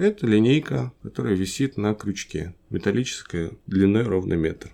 Это линейка, которая висит на крючке. Металлическая, длиной ровно метр.